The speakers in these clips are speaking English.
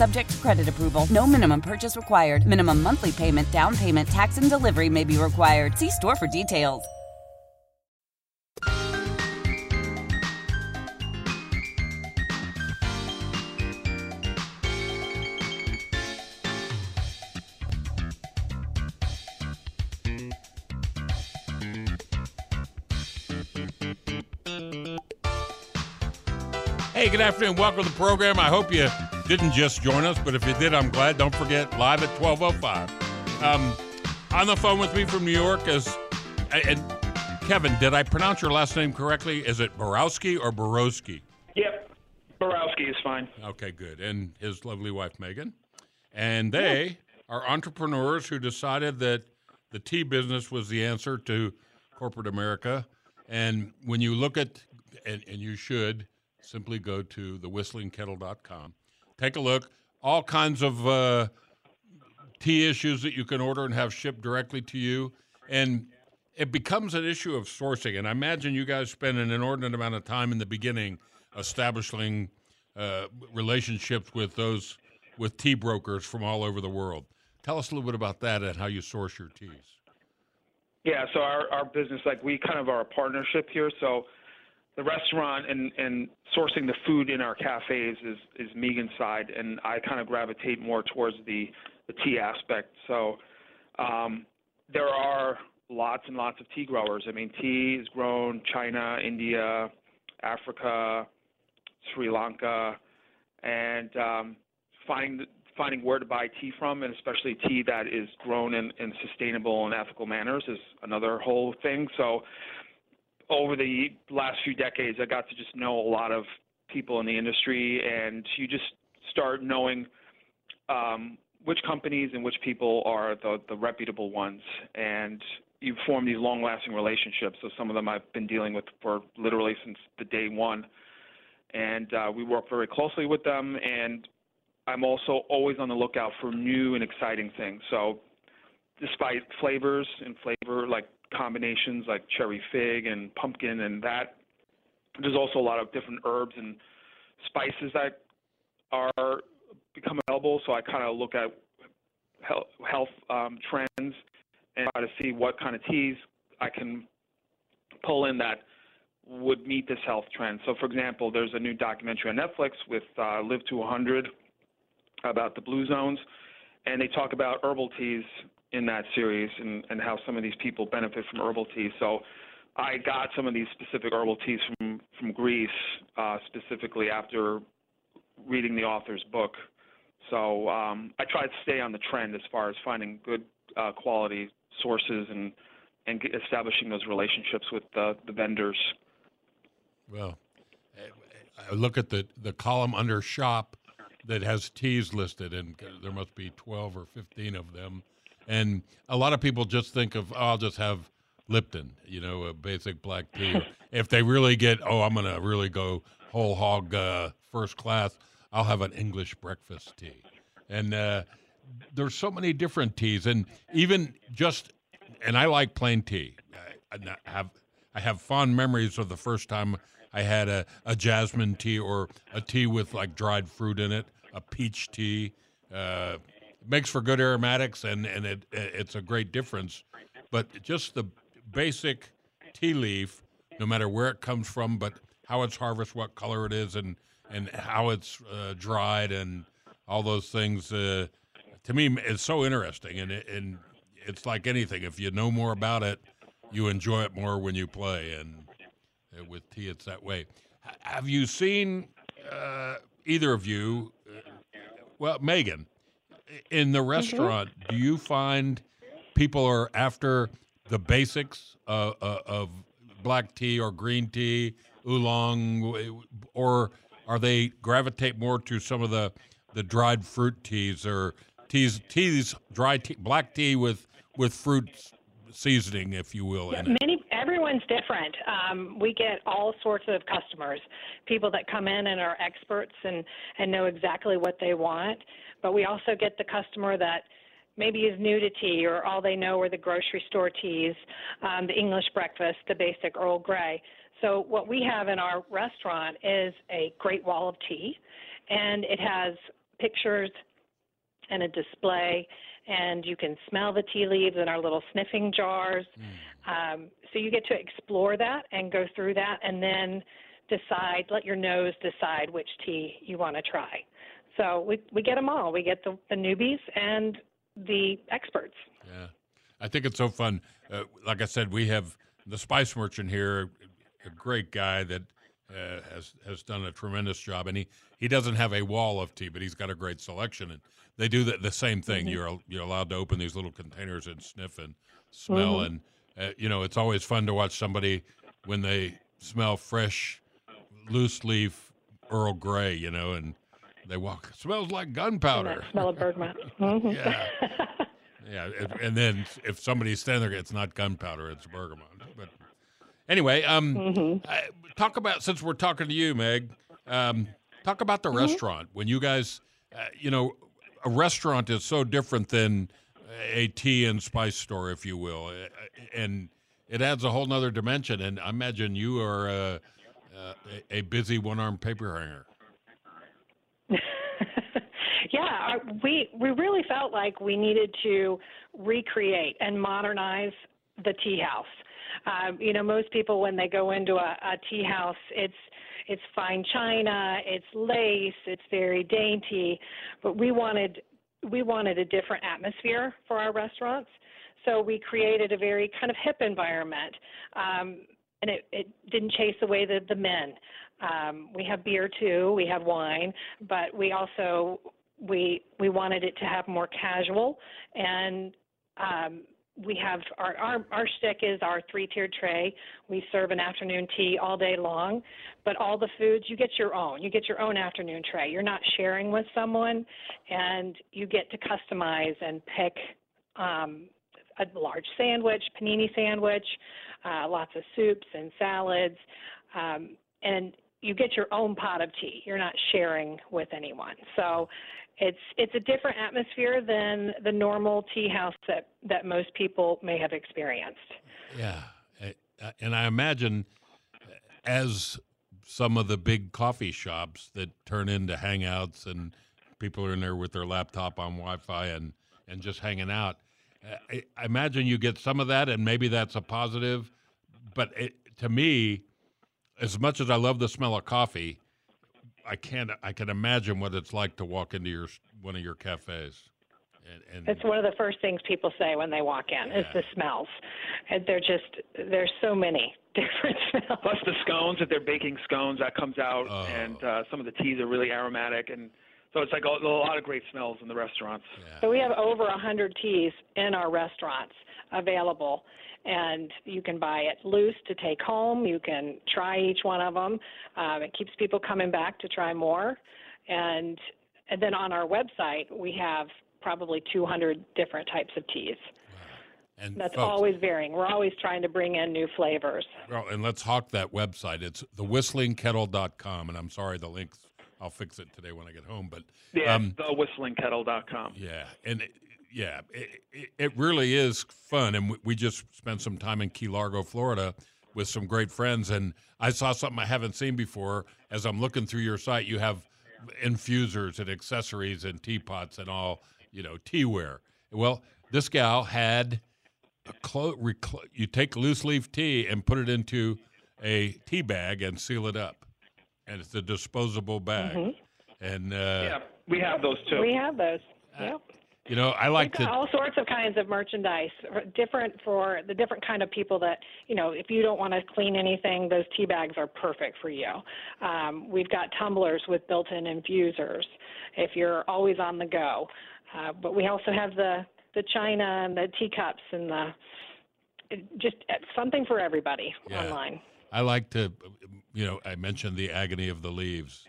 Subject to credit approval. No minimum purchase required. Minimum monthly payment, down payment, tax, and delivery may be required. See store for details. Hey, good afternoon. Welcome to the program. I hope you didn't just join us, but if you did, I'm glad. Don't forget, live at 12.05. Um, on the phone with me from New York is, and Kevin, did I pronounce your last name correctly? Is it Borowski or Borowski? Yep. Borowski is fine. Okay, good. And his lovely wife, Meahgan. And they are entrepreneurs who decided that the tea business was the answer to corporate America. And when you look at, and, and you should, simply go to thewhistlingkettle.com. Take a look. All kinds of uh, tea issues that you can order and have shipped directly to you. And it becomes an issue of sourcing. And I imagine you guys spend an inordinate amount of time in the beginning establishing uh, relationships with those with tea brokers from all over the world. Tell us a little bit about that and how you source your teas. Yeah, so our, our business, like we kind of are a partnership here. So the restaurant and, and sourcing the food in our cafes is, is Meahgan's side, and I kind of gravitate more towards the, the tea aspect. So um, there are lots and lots of tea growers. I mean, tea is grown China, India, Africa, Sri Lanka, and um, finding finding where to buy tea from, and especially tea that is grown in, in sustainable and ethical manners, is another whole thing. So over the last few decades, I got to just know a lot of people in the industry, and you just start knowing um, which companies and which people are the, the reputable ones, and you form these long-lasting relationships. So some of them I've been dealing with for literally since the day one, and uh, we work very closely with them. And I'm also always on the lookout for new and exciting things. So despite flavors and flavor like combinations like cherry fig and pumpkin and that. There's also a lot of different herbs and spices that are become available. So I kind of look at health, um, trends and try to see what kind of teas I can pull in that would meet this health trend. So, for example, there's a new documentary on Netflix with uh, Live to 100 about the blue zones, and they talk about herbal teas in that series and, and how some of these people benefit from herbal teas. So I got some of these specific herbal teas from, from Greece, uh, specifically after reading the author's book. So um, I try to stay on the trend as far as finding good uh, quality sources and, and establishing those relationships with the, the vendors. Well, I look at the, the column under shop that has teas listed, and there must be 12 or 15 of them. And a lot of people just think of, oh, I'll just have Lipton, you know, a basic black tea. if they really get, oh, I'm going to really go whole hog uh, first class, I'll have an English breakfast tea. And uh, there's so many different teas, and even just, and I like plain tea. I, I have I have fond memories of the first time I had a, a jasmine tea or a tea with like dried fruit in it, a peach tea. Uh, makes for good aromatics, and and it it's a great difference. But just the basic tea leaf, no matter where it comes from, but how it's harvested, what color it is, and and how it's uh, dried, and all those things. Uh, to me, it's so interesting, and it, and it's like anything. If you know more about it, you enjoy it more when you play. And uh, with tea, it's that way. Have you seen uh, either of you? Uh, well, Meahgan, in the restaurant, do you find people are after the basics uh, uh, of black tea or green tea, oolong, or are they gravitate more to some of the the dried fruit teas or teas teas dry tea, black tea with with fruit seasoning, if you will, in it? Many everyone's different. Um, we get all sorts of customers, people that come in and are experts and and know exactly what they want. But we also get the customer that maybe is new to tea or all they know are the grocery store teas, um, the English breakfast, the basic Earl Grey. So what we have in our restaurant is a great wall of tea, and it has pictures and a display, and you can smell the tea leaves in our little sniffing jars. Mm. Um, so you get to explore that and go through that, and then decide, let your nose decide which tea you want to try. So we we get them all. We get the, the newbies and the experts. Yeah, I think it's so fun. Uh, like I said, we have the spice merchant here, a great guy that uh, has has done a tremendous job, and he, he doesn't have a wall of tea, but he's got a great selection. And they do the, the same thing. Mm-hmm. You're you're allowed to open these little containers and sniff and smell, mm-hmm. and uh, you know it's always fun to watch somebody when they smell fresh, loose leaf Earl Grey, you know, and they walk. Smells like gunpowder. smell of bergamot. Mm-hmm. yeah. Yeah, and then if somebody's standing there, it's not gunpowder; it's bergamot. But anyway, um, mm-hmm. talk about since we're talking to you, Meg. Um, talk about the mm-hmm. restaurant when you guys, uh, you know, a restaurant is so different than a tea and spice store, if you will, uh, and it adds a whole nother dimension. And I imagine you are uh, uh a busy one-armed paper hanger. Yeah, we we really felt like we needed to recreate and modernize the tea house. Um, you know, most people when they go into a, a tea house, it's it's fine china, it's lace, it's very dainty, but we wanted we wanted a different atmosphere for our restaurants. So we created a very kind of hip environment, um, and it, it didn't chase away the, the men. Um, we have beer too, we have wine, but we also we we wanted it to have more casual and um, we have our, our our stick is our three tiered tray. We serve an afternoon tea all day long, but all the foods you get your own. You get your own afternoon tray. You're not sharing with someone, and you get to customize and pick um, a large sandwich, panini sandwich, uh, lots of soups and salads, um, and you get your own pot of tea. You're not sharing with anyone. So it's it's a different atmosphere than the normal tea house that that most people may have experienced. Yeah, and I imagine as some of the big coffee shops that turn into hangouts and people are in there with their laptop on Wi-Fi and and just hanging out. I, imagine you get some of that, and maybe that's a positive. But it, to me, as much as I love the smell of coffee, I can't. I can imagine what it's like to walk into your one of your cafes. And, and it's one of the first things people say when they walk in yeah. is the smells, and they're just there's so many different smells. Plus the scones that they're baking scones that comes out, oh. and uh, some of the teas are really aromatic, and so it's like a, a lot of great smells in the restaurants. Yeah. So we have over a hundred teas in our restaurants available, and you can buy it loose to take home. You can try each one of them. Um, it keeps people coming back to try more. And, and then on our website, we have probably 200 different types of teas. And that's folks, always varying. We're always trying to bring in new flavors. Well, and let's hawk that website. It's thewhistlingkettle.com. And I'm sorry, the links, I'll fix it today when I get home. But yeah, um, thewhistlingkettle.com. Yeah. And yeah, it, it, really is fun. And we just spent some time in Key Largo, Florida, with some great friends. And I saw something I haven't seen before. As I'm looking through your site, you have infusers and accessories and teapots and all, you know, teaware. Well, this gal had a clo- recl- you take loose leaf tea and put it into a tea bag and seal it up, and it's a disposable bag. Mm-hmm. And uh, yeah, we have those too. We have those. Uh, yep You know, I like to. all sorts of kinds of merchandise, different for the different kind of people that you know. If you don't want to clean anything, those tea bags are perfect for you. Um, we've got tumblers with built-in infusers if you're always on the go. Uh, but we also have the the china and the teacups and the just uh, something for everybody Yeah. online. I like to, you know, I mentioned the agony of the leaves,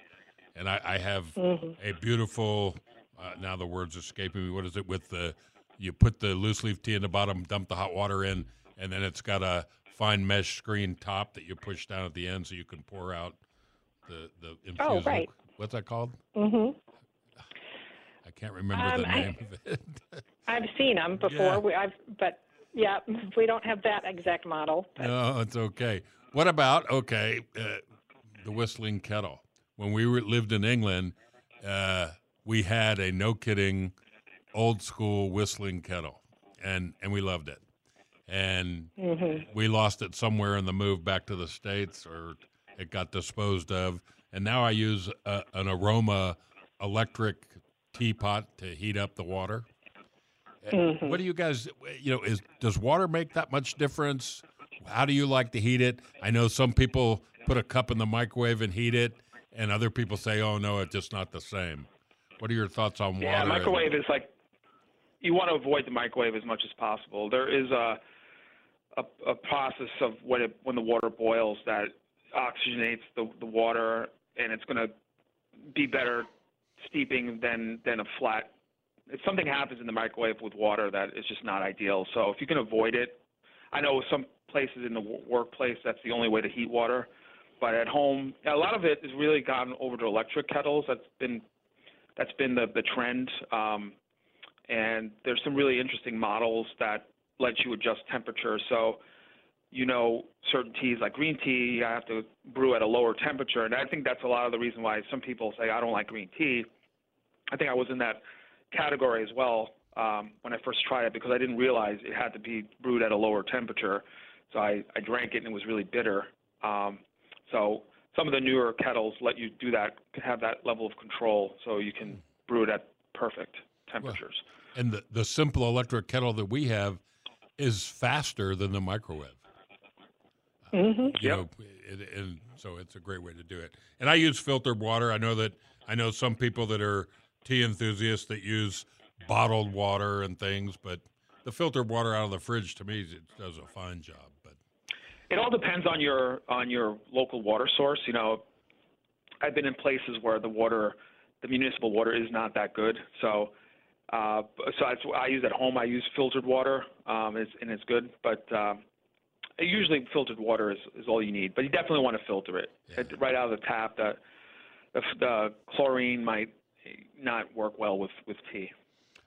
and I, I have a beautiful. Uh, now the words escaping me. What is it with the? You put the loose leaf tea in the bottom, dump the hot water in, and then it's got a fine mesh screen top that you push down at the end so you can pour out the the infused. Oh, right. What's that called? Mm-hmm. I can't remember Um, the I- name of it. I've seen them before. Yeah. We, I've, but yeah, we don't have that exact model. But No, it's okay. What about okay, uh, the whistling kettle? When we were, lived in England, uh, we had a no kidding, old school whistling kettle, and and we loved it. And mm-hmm. we lost it somewhere in the move back to the states, or it got disposed of. And now I use a, an aroma electric teapot to heat up the water. Eh, mm-hmm. What do you guys, you know, is does water make that much difference? How do you like to heat it? I know some people put a cup in the microwave and heat it, and other people say, "Oh no, it's just not the same." What are your thoughts on water? Yeah, microwave is like you want to avoid the microwave as much as possible. There is a a, a process of when it when the water boils that oxygenates the the water, and it's going to be better steeping than than a flat. If something happens in the microwave with water, that is just not ideal. So if you can avoid it, I know some places in the w- workplace that's the only way to heat water, but at home, a lot of it has really gotten over to electric kettles. That's been that's been the the trend. Um, and there's some really interesting models that let you adjust temperature. So, you know, certain teas like green tea, I have to brew at a lower temperature, and I think that's a lot of the reason why some people say I don't like green tea. I think I was in that category as well um, when I first tried it because I didn't realize it had to be brewed at a lower temperature. So I, I drank it and it was really bitter. Um, so some of the newer kettles let you do that, have that level of control, so you can brew it at perfect temperatures. and the the simple electric kettle that we have is faster than the microwave. hmm you Yep. know, it, and so it's a great way to do it. And I use filtered water. I know that I know some people that are tea enthusiasts that use bottled water and things, but the filtered water out of the fridge to me it does a fine job. It all depends on your on your local water source. You know, I've been in places where the water, the municipal water, is not that good. So, uh, so that's what I use at home. I use filtered water, um, it's, and it's good. But um, usually, filtered water is, is all you need. But you definitely want to filter it It- right out of the tap. The, the the chlorine might not work well with with tea.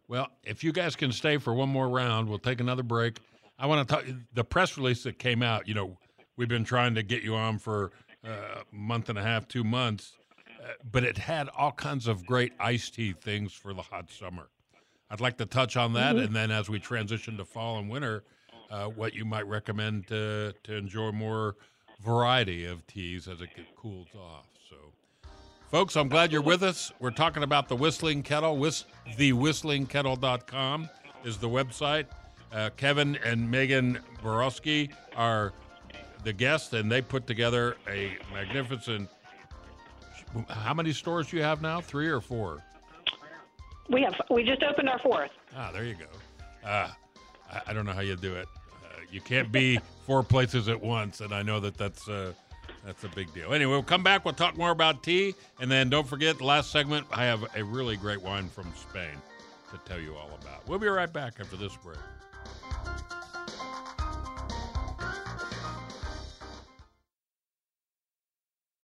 well, if you guys can stay for one more round, we'll take another break. I want to talk the press release that came out. You know, we've been trying to get you on for uh, a month and a half, two months, uh, but it had all kinds of great iced tea things for the hot summer. I'd like to touch on that, and then as we transition to fall and winter, uh, what you might recommend to to enjoy more variety of teas as it cools off. So, folks, I'm glad you're with us. We're talking about the Whistling Kettle. Whis- thewhistlingkettle.com is the website. Uh, Kevin and Meahgan Borowski are the guests, and they put together a magnificent. How many stores do you have now? Three or four? We have we just opened our fourth. Ah, there you go. Uh, I, I don't know how you do it. Uh, you can't be four places at once, and I know that that's uh, that's a big deal. Anyway, we'll come back. We'll talk more about tea, and then don't forget the last segment. I have a really great wine from Spain to tell you all about. We'll be right back after this break.